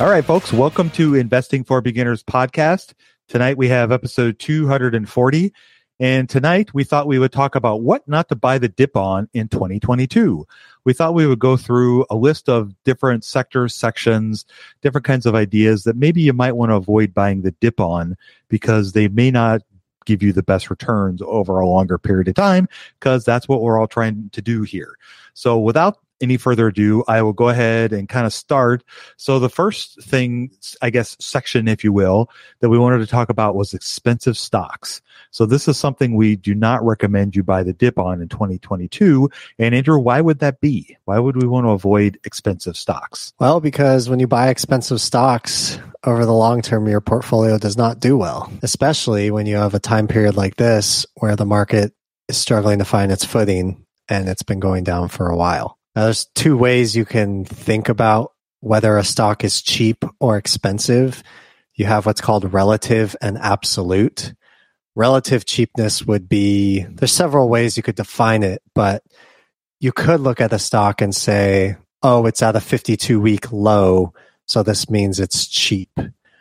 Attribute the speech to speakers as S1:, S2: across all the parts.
S1: All right, folks, welcome to Investing for Beginners podcast. Tonight we have episode 240. And tonight we thought we would talk about what not to buy the dip on in 2022. We thought we would go through a list of different sectors, sections, different kinds of ideas that maybe you might want to avoid buying the dip on because they may not give you the best returns over a longer period of time because that's what we're all trying to do here. So without any further ado, I will go ahead and kind of start. So the first thing, I guess, section, if you will, that we wanted to talk about was expensive stocks. So this is something we do not recommend you buy the dip on in 2022. And Andrew, why would that be? Why would we want to avoid expensive stocks?
S2: Well, because when you buy expensive stocks over the long term, your portfolio does not do well, especially when you have a time period like this where the market is struggling to find its footing and it's been going down for a while. Now, there's two ways you can think about whether a stock is cheap or expensive. You have what's called relative and absolute. Relative cheapness would be, there's several ways you could define it, but you could look at the stock and say, oh, it's at a 52 week low. So this means it's cheap.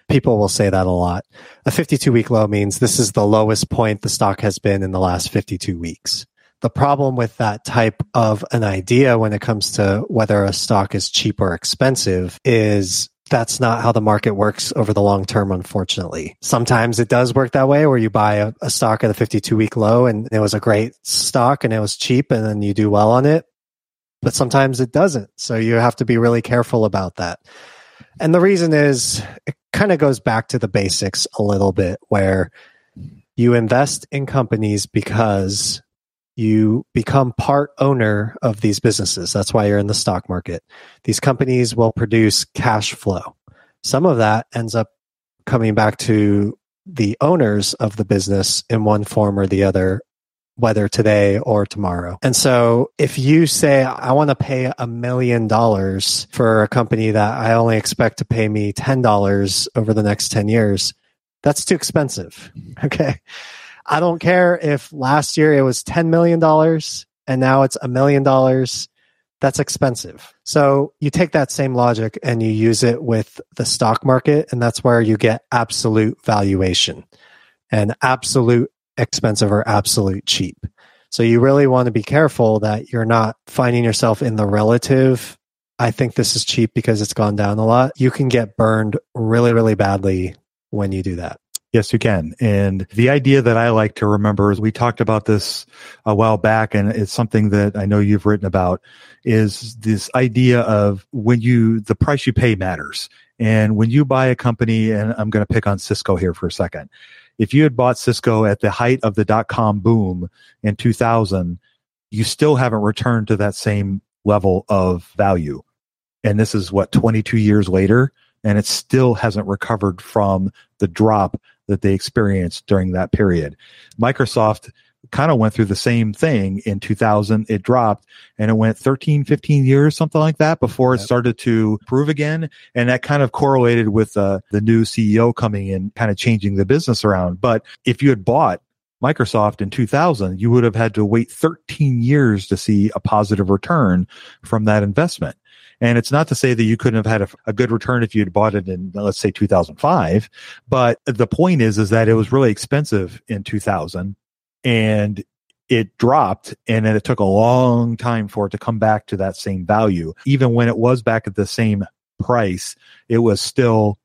S2: People will say that a lot. A 52 week low means this is the lowest point the stock has been in the last 52 weeks the problem with that type of an idea when it comes to whether a stock is cheap or expensive is that's not how the market works over the long term, unfortunately. Sometimes it does work that way where you buy a, a, stock at a 52 week low and it was a great stock and it was cheap and then you do well on it. But sometimes it doesn't. So you have to be really careful about that. And the reason is it kind of goes back to the basics a little bit where you invest in companies because you become part owner of these businesses. That's why you're in the stock market. These companies will produce cash flow. Some of that ends up coming back to the owners of the business in one form or the other, whether today or tomorrow. And so if you say, I want to pay a million dollars for a company that I only expect to pay me $10 over the next 10 years, that's too expensive. Mm-hmm. Okay. I don't care if last year it was $10 million and now it's a million dollars. That's expensive. So you take that same logic and you use it with the stock market, and that's where you get absolute valuation and absolute expensive or absolute cheap. So you really want to be careful that you're not finding yourself in the relative. I think this is cheap because it's gone down a lot. You can get burned really, really badly when you do that.
S1: Yes, you can. And the idea that I like to remember is we talked about this a while back and it's something that I know you've written about is this idea of when you, the price you pay matters. And when you buy a company, and I'm going to pick on Cisco here for a second.
S3: if you had bought Cisco at the height of the dot com boom in 2000, you still haven't returned to that same level of value. And this is what 22 years later, and it still hasn't recovered from the drop that they experienced during that period. Microsoft kind of went through the same thing in 2000 it dropped and it went 13 15 years something like that before it started to prove again and that kind of correlated with uh, the new ceo coming in kind of changing the business around but if you had bought Microsoft in 2000, you would have had to wait 13 years to see a positive return from that investment. And it's not to say that you couldn't have had a, a, good return if you had bought it in, let's say 2005. But the point is, is that it was really expensive in 2000 and it dropped and then it took a long time for it to come back to that same value. Even when it was back at the same price, it was still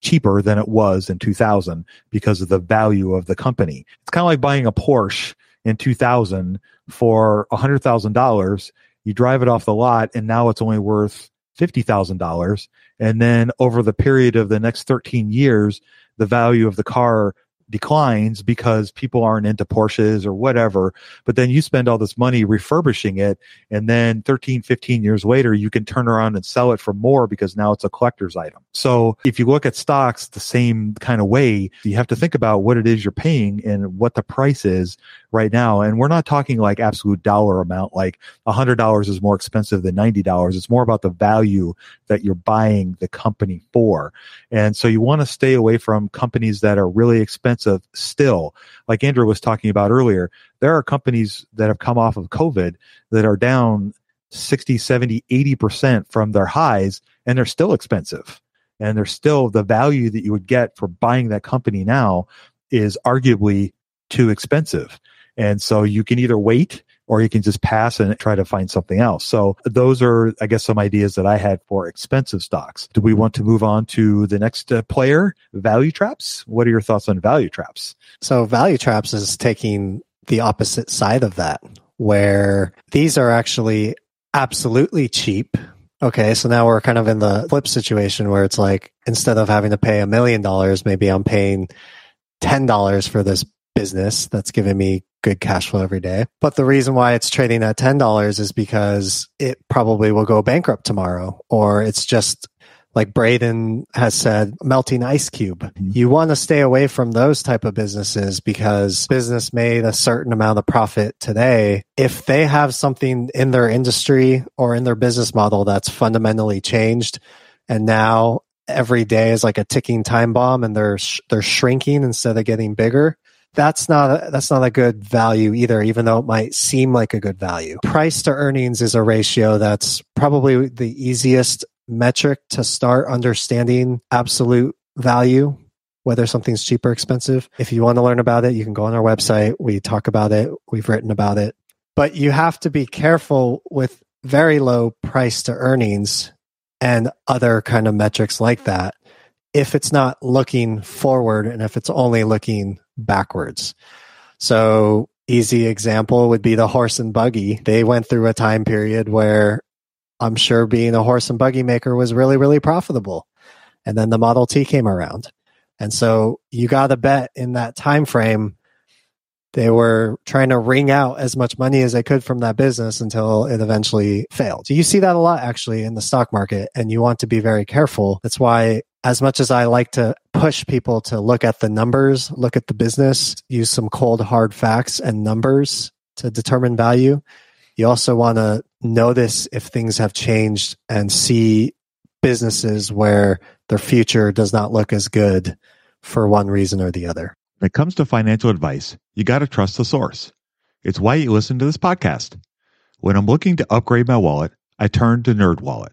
S3: cheaper than it was in 2000 because of the value of the company. It's kind of like buying a Porsche in 2000 for $100,000. You drive it off the lot and now it's only worth $50,000. And then over the period of the next 13 years, the value of the car declines because people aren't into Porsches or whatever. But then you spend all this money refurbishing it. And then 13, 15 years later, you can turn around and sell it for more because now it's a collector's item. So if you look at stocks the same kind of way, you have to think about what it is you're paying and what the price is right now. And we're not talking like absolute dollar amount, like $100 is more expensive than $90. It's more about the value that you're buying the company for. And so you want to stay away from companies that are really expensive still. Like Andrew was talking about earlier, there are companies that have come off of COVID that are down 60, 70, 80% from their highs and they're still expensive. And they're still the value that you would get for buying that company now is arguably too expensive. And so you can either wait or you can just pass and try to find something else. So those are, I guess, some ideas that I had for expensive stocks. Do we want to move on to the next uh, player, value traps? What are your thoughts on value traps?
S2: So value traps is taking the opposite side of that, where these are actually absolutely cheap. Okay, so now we're kind of in the flip situation where it's like instead of having to pay a million dollars, maybe I'm paying ten dollars for this business that's giving me good cash flow every day. But the reason why it's trading at $10 is because it probably will go bankrupt tomorrow, or it's just like Braden has said, melting ice cube. Mm-hmm. You want to stay away from those type of businesses because business made a certain amount of profit today. If they have something in their industry or in their business model that's fundamentally changed and now every day is like a ticking time bomb and they're sh- they're shrinking instead of getting bigger that's not a, that's not a good value either even though it might seem like a good value. Price to earnings is a ratio that's probably the easiest metric to start understanding absolute value whether something's cheap or expensive. If you want to learn about it you can go on our website. We talk about it. We've written about it. But you have to be careful with very low price to earnings and other kind of metrics like that if it's not looking forward and if it's only looking backwards. So easy example would be the horse and buggy. They went through a time period where I'm sure being a horse and buggy maker was really, really profitable. And then the Model T came around. And so you got to bet in that time frame they were trying to wring out as much money as they could from that business until it eventually failed. You see that a lot actually in the stock market and you want to be very careful. That's why as much as I like to push people to look at the numbers, look at the business, use some cold hard facts and numbers to determine value, you also want to notice if things have changed and see businesses where their future does not look as good for one reason or the other.
S3: When it comes to financial advice, you got to trust the source. It's why you listen to this podcast. When I'm looking to upgrade my wallet, I turn to NerdWallet.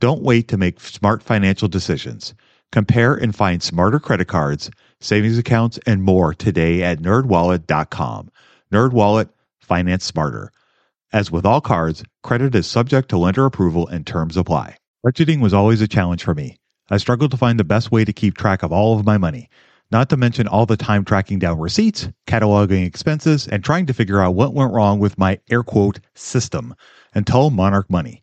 S3: Don't wait to make smart financial decisions. Compare and find smarter credit cards,
S1: savings accounts, and more today at nerdwallet.com. NerdWallet, finance smarter. As with all cards, credit is subject to lender approval and terms apply. Budgeting was always a challenge for me. I struggled to find the best way to keep track of all of my money, not to mention all the time tracking down receipts, cataloging expenses, and trying to figure out what went wrong with my air quote system until Monarch Money.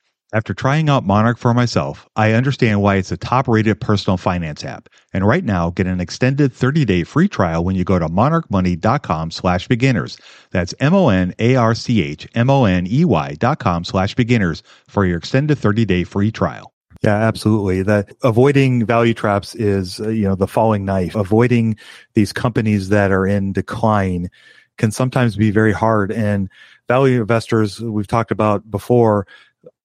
S1: After trying out Monarch for myself, I understand why it's a top rated personal finance app. And right now, get an extended 30 day free trial when you go to monarchmoney.com slash beginners. That's M O N A R C H M O N E Y dot com slash beginners for your extended 30 day free trial.
S3: Yeah, absolutely. That avoiding value traps is, uh, you know, the falling knife. Avoiding these companies that are in decline can sometimes be very hard. And value investors, we've talked about before,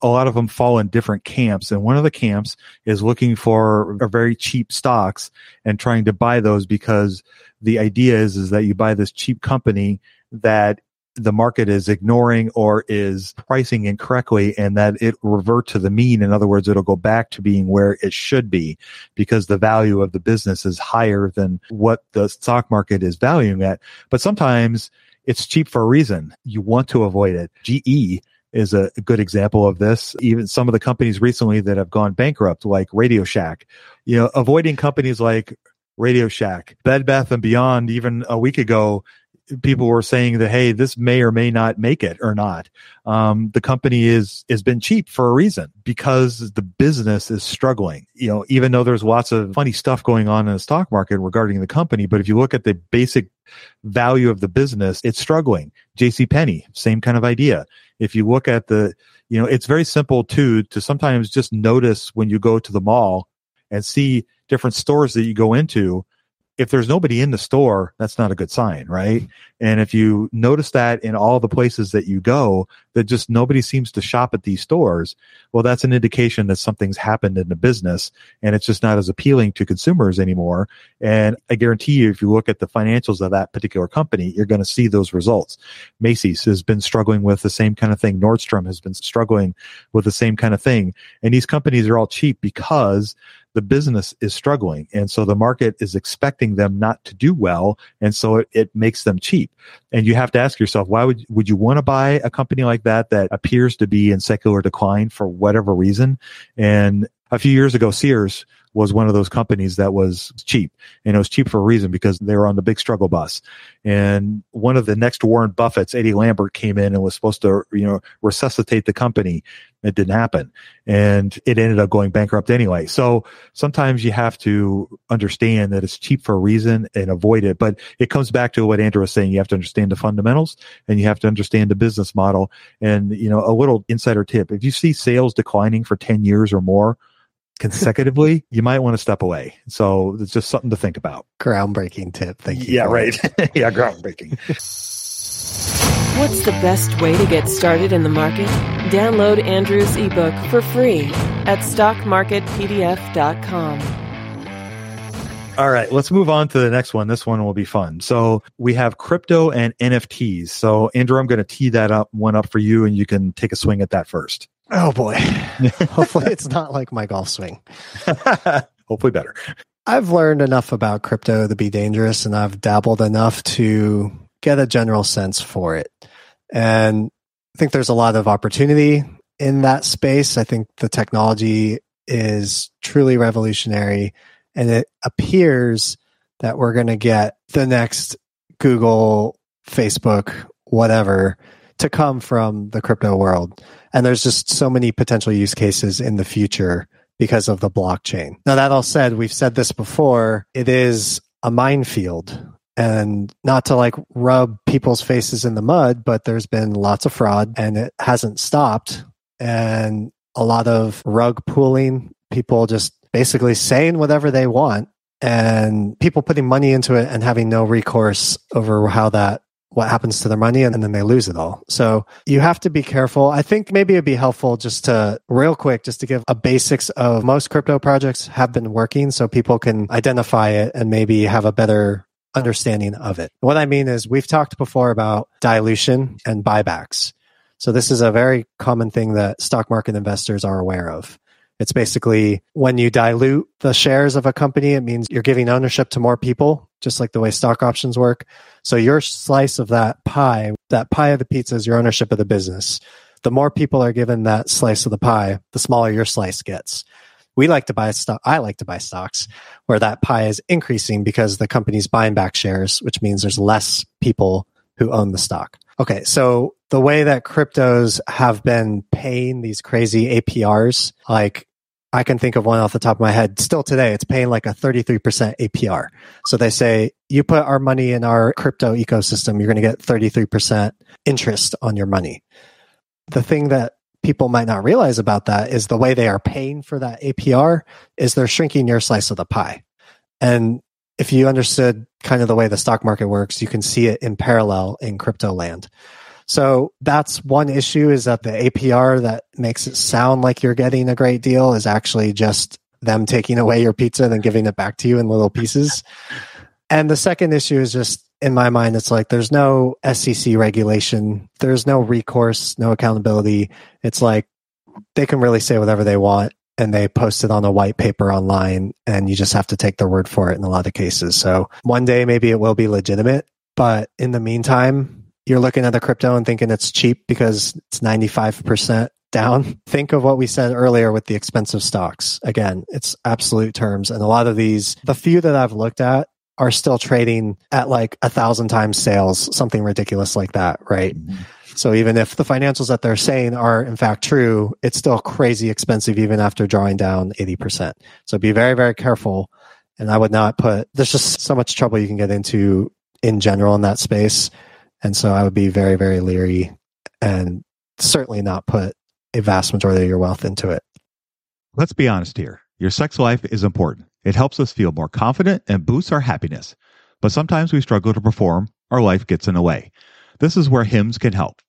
S3: a lot of them fall in different camps. And one of the camps is looking for very cheap stocks and trying to buy those because the idea is, is that you buy this cheap company that the market is ignoring or is pricing incorrectly and that it revert to the mean. In other words, it'll go back to being where it should be because the value of the business is higher than what the stock market is valuing at. But sometimes it's cheap for a reason. You want to avoid it. GE is a good example of this. Even some of the companies recently that have gone bankrupt, like Radio Shack, you know, avoiding companies like Radio Shack, Bed Bath and Beyond, even a week ago, people were saying that hey this may or may not make it or not. Um, the company is has been cheap for a reason because the business is struggling. You know even though there's lots of funny stuff going on in the stock market regarding the company but if you look at the basic value of the business it's struggling. Jc penney same kind of idea if you look at the you know it's very simple too to sometimes just notice when you go to the mall and see different stores that you go into if there's nobody in the store, that's not a good sign, right? And if you notice that in all the places that you go, that just nobody seems to shop at these stores, well, that's an indication that something's happened in the business and it's just not as appealing to consumers anymore. And I guarantee you, if you look at the financials of that particular company, you're going to see those results. Macy's has been struggling with the same kind of thing. Nordstrom has been struggling with the same kind of thing. And these companies are all cheap because the business is struggling. And so the market is expecting them not to do well. And so it, it makes them cheap. And you have to ask yourself, why would, would you want to buy a company like that that appears to be in secular decline for whatever reason? And a few years ago, Sears was one of those companies that was cheap. And it was cheap for a reason because they were on the big struggle bus. And one of the next Warren Buffett's, Eddie Lampert, came in and was supposed to, you know, resuscitate the company. It didn't happen. And it ended up going bankrupt anyway. So sometimes you have to understand that it's cheap for a reason and avoid it. But it comes back to what Andrew was saying. You have to understand the fundamentals and you have to understand the business model. And, you know, a little insider tip. If you see sales declining for 10 years or more, consecutively, you might want to step away. So it's just something to think about.
S2: Groundbreaking tip. Thank you.
S3: Yeah, right. yeah, groundbreaking.
S4: What's the best way to get started in the market? Download Andrew's ebook for free at stockmarketpdf.com.
S3: All right, let's move on to the next one. This one will be fun. So we have crypto and NFTs. So Andrew, I'm going to tee that up one up for you, and you can take a swing at that first.
S2: Oh boy. Hopefully it's not like my golf swing.
S3: Hopefully better.
S2: I've learned enough about crypto to be dangerous and I've dabbled enough to get a general sense for it. And I think there's a lot of opportunity in that space. I think the technology is truly revolutionary and it appears that we're going to get the next Google, Facebook, whatever to come from the crypto world. And there's just so many potential use cases in the future because of the blockchain. Now, that all said, we've said this before, it is a minefield. And not to like rub people's faces in the mud, but there's been lots of fraud and it hasn't stopped. And a lot of rug pulling, people just basically saying whatever they want and people putting money into it and having no recourse over how that what happens to their money and then they lose it all. So you have to be careful. I think maybe it'd be helpful just to real quick, just to give a basics of most crypto projects have been working so people can identify it and maybe have a better understanding of it. What I mean is we've talked before about dilution and buybacks. So this is a very common thing that stock market investors are aware of. It's basically when you dilute the shares of a company, it means you're giving ownership to more people, just like the way stock options work. So your slice of that pie, that pie of the pizza is your ownership of the business. The more people are given that slice of the pie, the smaller your slice gets. We like to buy stock. I like to buy stocks where that pie is increasing because the company's buying back shares, which means there's less people who own the stock. Okay. So the way that cryptos have been paying these crazy APRs, like I can think of one off the top of my head. Still today, it's paying like a 33% APR. So they say, you put our money in our crypto ecosystem, you're going to get 33% interest on your money. The thing that people might not realize about that is the way they are paying for that APR is they're shrinking your slice of the pie. And if you understood kind of the way the stock market works, you can see it in parallel in crypto land. So that's one issue is that the APR that makes it sound like you're getting a great deal is actually just them taking away your pizza and then giving it back to you in little pieces. And the second issue is just in my mind, it's like there's no SEC regulation, there's no recourse, no accountability. It's like they can really say whatever they want and they post it on a white paper online and you just have to take their word for it in a lot of cases. So one day maybe it will be legitimate, but in the meantime, you're looking at the crypto and thinking it's cheap because it's 95% down. Think of what we said earlier with the expensive stocks. Again, it's absolute terms. And a lot of these, the few that I've looked at are still trading at like a thousand times sales, something ridiculous like that, right? Mm-hmm. So even if the financials that they're saying are in fact true, it's still crazy expensive even after drawing down 80%. So be very, very careful. And I would not put, there's just so much trouble you can get into in general in that space. And so I would be very, very leery and certainly not put a vast majority of your wealth into it.
S1: Let's be honest here. Your sex life is important. It helps us feel more confident and boosts our happiness. But sometimes we struggle to perform, our life gets in the way. This is where Hims can help.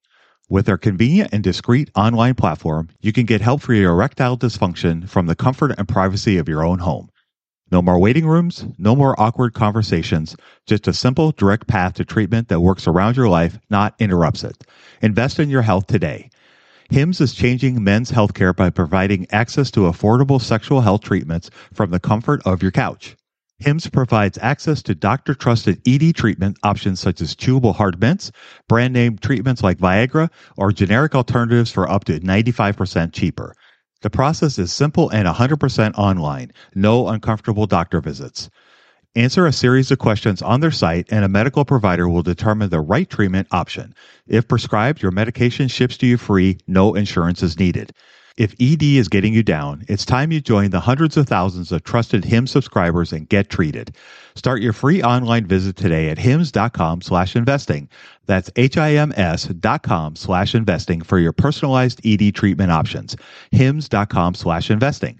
S1: With their convenient and discreet online platform, you can get help for your erectile dysfunction from the comfort and privacy of your own home. No more waiting rooms, no more awkward conversations, just a simple, direct path to treatment that works around your life, not interrupts it. Invest in your health today. HIMS is changing men's healthcare by providing access to affordable sexual health treatments from the comfort of your couch. HIMS provides access to doctor trusted ED treatment options such as chewable hard mints, brand name treatments like Viagra, or generic alternatives for up to 95% cheaper. The process is simple and 100% online, no uncomfortable doctor visits. Answer a series of questions on their site, and a medical provider will determine the right treatment option. If prescribed, your medication ships to you free, no insurance is needed. If ED is getting you down, it's time you join the hundreds of thousands of trusted HIMS subscribers and get treated. Start your free online visit today at hims.com slash investing. That's H-I-M-S dot com slash investing for your personalized ED treatment options. hims.com slash investing.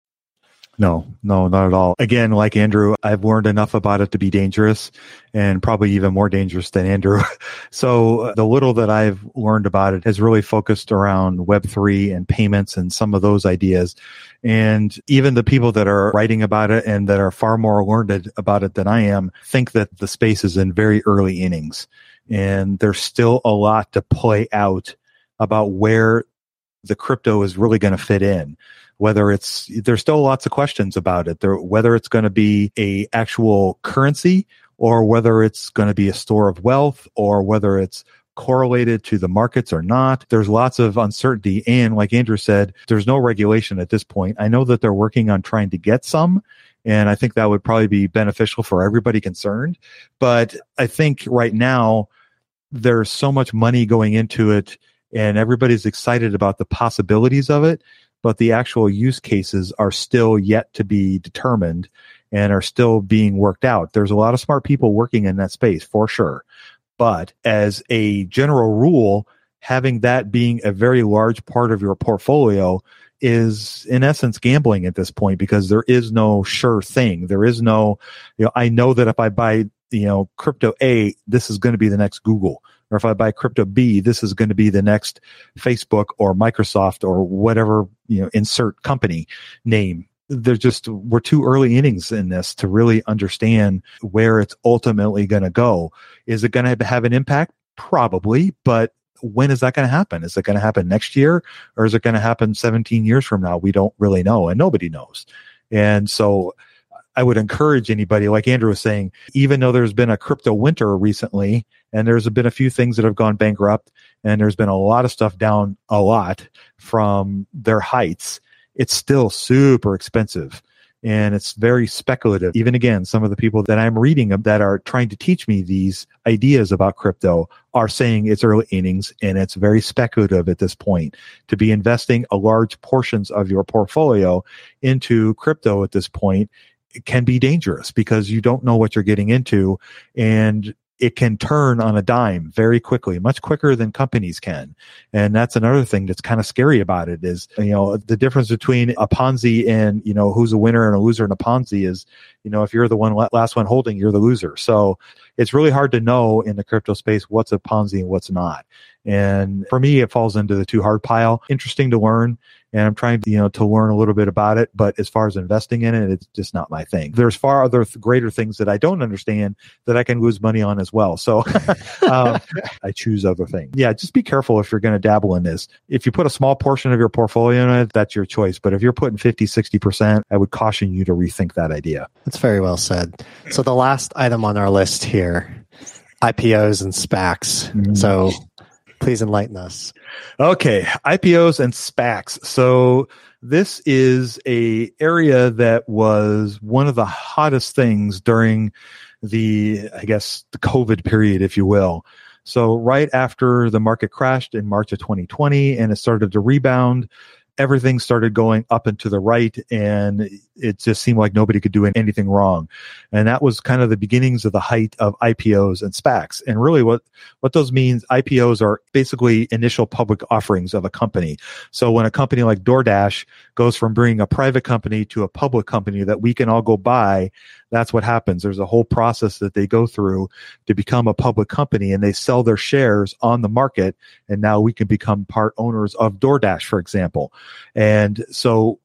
S3: No, no, not at all. Again, like Andrew, I've learned enough about it to be dangerous and probably even more dangerous than Andrew. so uh, the little that I've learned about it has really focused around Web3 and payments and some of those ideas. And even the people that are writing about it and that are far more learned about it than I am think that the space is in very early innings and there's still a lot to play out about where the crypto is really going to fit in whether it's there's still lots of questions about it. There whether it's going to be a actual currency or whether it's going to be a store of wealth or whether it's correlated to the markets or not. There's lots of uncertainty. And like andrew said there's no regulation at this point. I know that they're working on trying to get some and i think that would probably be beneficial for everybody concerned. But i think right now there's so much money going into it and everybody's excited about the possibilities of it but the actual use cases are still yet to be determined and are still being worked out. There's a lot of smart people working in that space for sure. But as a general rule, having that being a very large part of your portfolio is in essence gambling at this point because there is no sure thing. There is no, you know, I know that if I buy, you know, crypto A, this is going to be the next Google or if I buy crypto B, this is going to be the next Facebook or Microsoft or whatever, you know, insert company name. There's just, we're too early innings in this to really understand where it's ultimately going to go. Is it going to have an impact? Probably, but when is that going to happen? Is it going to happen next year or is it going to happen 17 years from now? We don't really know and nobody knows. And so I would encourage anybody, like Andrew was saying, even though there's been a crypto winter recently, and there's been a few things that have gone bankrupt, and there's been a lot of stuff down a lot from their heights, it's still super expensive. And it's very speculative. Even again, some of the people that I'm reading that are trying to teach me these ideas about crypto are saying it's early innings and it's very speculative at this point to be investing a large portions of your portfolio into crypto at this point can be dangerous because you don't know what you're getting into and it can turn on a dime very quickly, much quicker than companies can. And that's another thing that's kind of scary about it is, you know, the difference between a Ponzi and, you know, who's a winner and a loser in a Ponzi is, you know, if you're the one last one holding, you're the loser. So it's really hard to know in the crypto space what's a Ponzi and what's not. And for me, it falls into the too hard pile. Interesting to learn and I'm trying to, you know, to learn a little bit about it. But as far as investing in it, it's just not my thing. There's far other th- greater things that I don't understand that I can lose money on as well. So um, I choose other things. Yeah, just be careful if you're going to dabble in this. If you put a small portion of your portfolio in it, that's your choice. But if you're putting 50, 60%, I would caution you to rethink that idea.
S2: That's very well said. So the last item on our list here IPOs and SPACs. Mm-hmm. So Please enlighten us.
S3: Okay, IPOs and SPACs. So this is a area that was one of the hottest things during the, I guess, the COVID period, if you will. So right after the market crashed in March of 2020 and it started to rebound, everything started going up and to the right and it just seemed like nobody could do anything wrong. And that was kind of the beginnings of the height of IPOs and SPACs. And really what, what those means, IPOs are basically initial public offerings of a company. So when a company like DoorDash goes from being a private company to a public company that we can all go buy, that's what happens. There's a whole process that they go through to become a public company and they sell their shares on the market. And now we can become part owners of DoorDash, for example. And so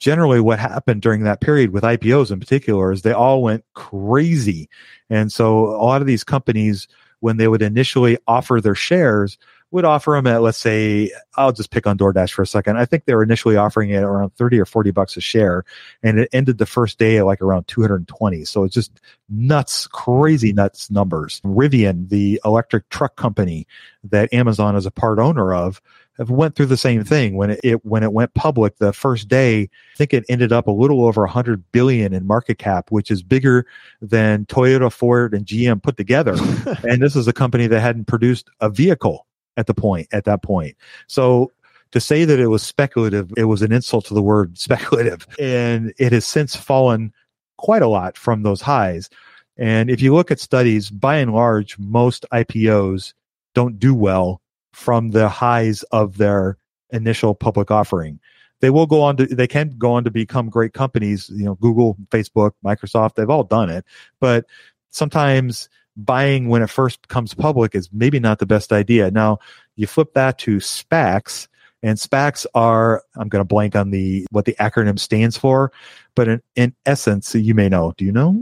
S3: generally what happened during that period with IPOs in particular is they all went crazy. And so a lot of these companies, when they would initially offer their shares, would offer them at, let's say, I'll just pick on DoorDash for a second. I think they were initially offering it around 30 or 40 bucks a share and it ended the first day at like around 220. So it's just nuts, crazy nuts numbers. Rivian, the electric truck company that Amazon is a part owner of, went through the same thing when it, it, when it went public the first day i think it ended up a little over 100 billion in market cap which is bigger than toyota ford and gm put together and this is a company that hadn't produced a vehicle at the point at that point. So to say that it was speculative, it was an insult to the word speculative. And it has since fallen quite a lot from those highs. And if you look at studies, by and large, most IPOs don't do well from the highs of their initial public offering. they will go on to they can go on to become great companies you know google facebook microsoft they've all done it but sometimes buying when it first comes public is maybe not the best idea now you flip that to spacs and SPACs are, I'm going to blank on the, what the acronym stands for, but in, in essence, you may know. Do you know?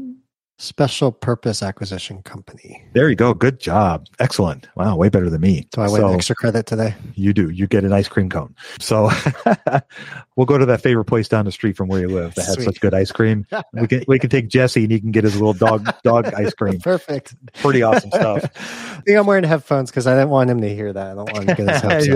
S2: Special Purpose Acquisition Company.
S3: There you go. Good job. Excellent. Wow, way better than me.
S2: Do I win
S3: So-
S2: extra credit today?
S3: You do. You get an ice cream cone. So we'll go to that favorite place down the street from where you live that has
S2: Sweet.
S3: such good ice cream. We can we can take Jesse and he can get his little dog dog ice cream.
S2: Perfect.
S3: Pretty awesome stuff.
S2: I think I'm wearing headphones because I didn't want him to hear that. I don't want to get his hopes.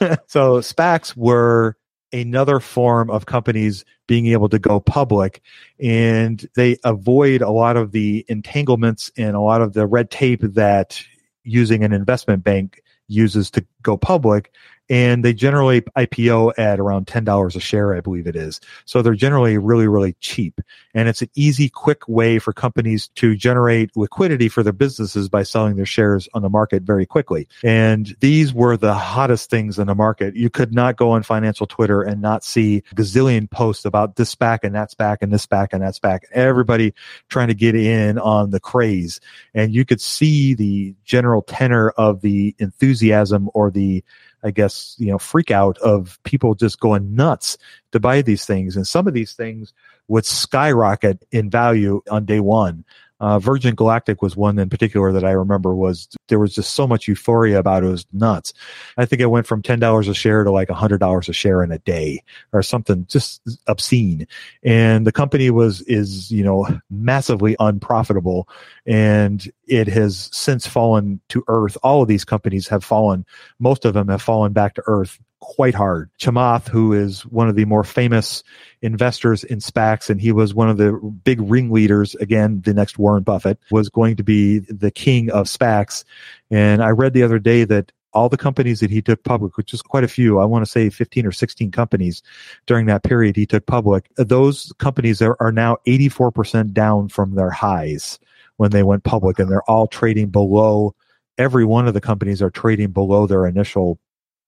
S3: Yeah. So SPACs were another form of companies being able to go public and they avoid a lot of the entanglements and a lot of the red tape that using an investment bank uses to go public and they generally IPO at around $10 a share, I believe it is. So they're generally really, really cheap. And it's an easy, quick way for companies to generate liquidity for their businesses by selling their shares on the market very quickly. And these were the hottest things in the market. You could not go on financial Twitter and not see gazillion posts about this SPAC and that SPAC and this SPAC and that SPAC. Everybody trying to get in on the craze. And you could see the general tenor of the enthusiasm or the I guess, you know, freak out of people just going nuts to buy these things. And some of these things would skyrocket in value on day one. Uh, Virgin Galactic was one in particular that I remember was there was just so much euphoria about it. It was nuts. I think it went from $10 a share to like $100 a share in a day or something just obscene. And the company was, is, you know, massively unprofitable and it has since fallen to earth. All of these companies have fallen. Most of them have fallen back to earth quite hard. Chamath, who is one of the more famous investors in SPACs, and he was one of the big ringleaders, again, the next Warren Buffett, was going to be the king of SPACs. And I read the other day that all the companies that he took public, which is quite a few, I want to say 15 or 16 companies during that period he took public, those companies are, are now 84% down from their highs when they went public, and they're all trading below. Every one of the companies are trading below their initial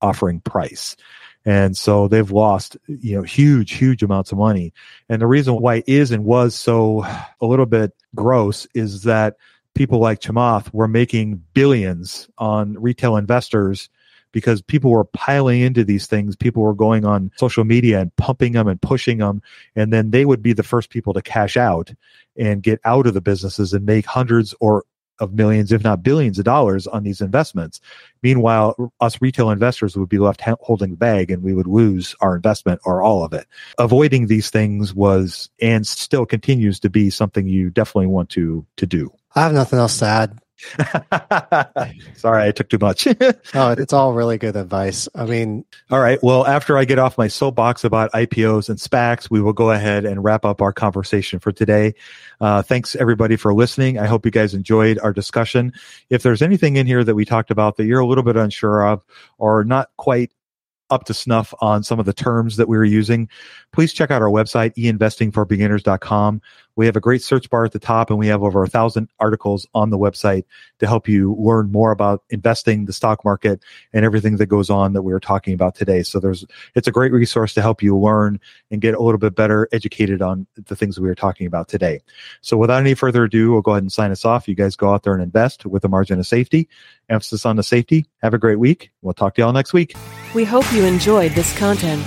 S3: offering price. And so they've lost, you know, huge, huge amounts of money. And the reason why it is and was so a little bit gross is that people like Chamath were making billions on retail investors because people were piling into these things. People were going on social media and pumping them and pushing them. And then they would be the first people to cash out and get out of the businesses and make hundreds or of millions, if not billions of dollars on these investments. Meanwhile, us retail investors would be left ha- holding the bag and we would lose our investment or all of it. Avoiding these things was and still continues to be something you definitely want to, to do.
S2: I have nothing else to add.
S3: Sorry, I took too much.
S2: Oh, it's all really good advice. I mean,
S3: All right. Well, after I get off my soapbox about IPOs and SPACs, we will go ahead and wrap up our conversation for today. Uh, thanks everybody for listening. I hope you guys enjoyed our discussion. If there's anything in here that we talked about that you're a little bit unsure of or not quite up to snuff on some of the terms that we were using, please check out our website, einvestingforbeginners.com. We have a great search bar at the top and we have over a thousand articles on the website to help you learn more about investing, the stock market, and everything that goes on that we were talking about today. So there's, it's a great resource to help you learn and get a little bit better educated on the things we were talking about today. So without any further ado, we'll go ahead and sign us off. You guys go out there and invest with a margin of safety, emphasis on the safety. Have a great week. We'll talk to y'all next week.
S4: We hope you enjoyed this content.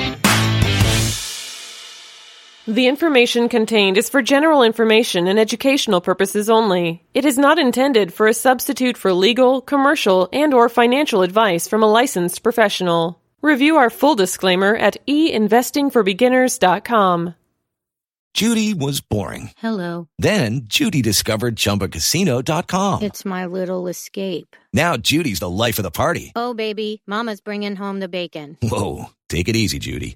S4: The information contained is for general information and educational purposes only. It is not intended for a substitute for legal, commercial, and or financial advice from a licensed professional. Review our full disclaimer at einvestingforbeginners.com.
S5: Judy was boring.
S6: Hello.
S5: Then Judy discovered ChumbaCasino.com.
S6: It's my little escape.
S5: Now Judy's the life of the party.
S6: Oh, baby, Mama's bringing home the bacon.
S5: Whoa, take it easy, Judy.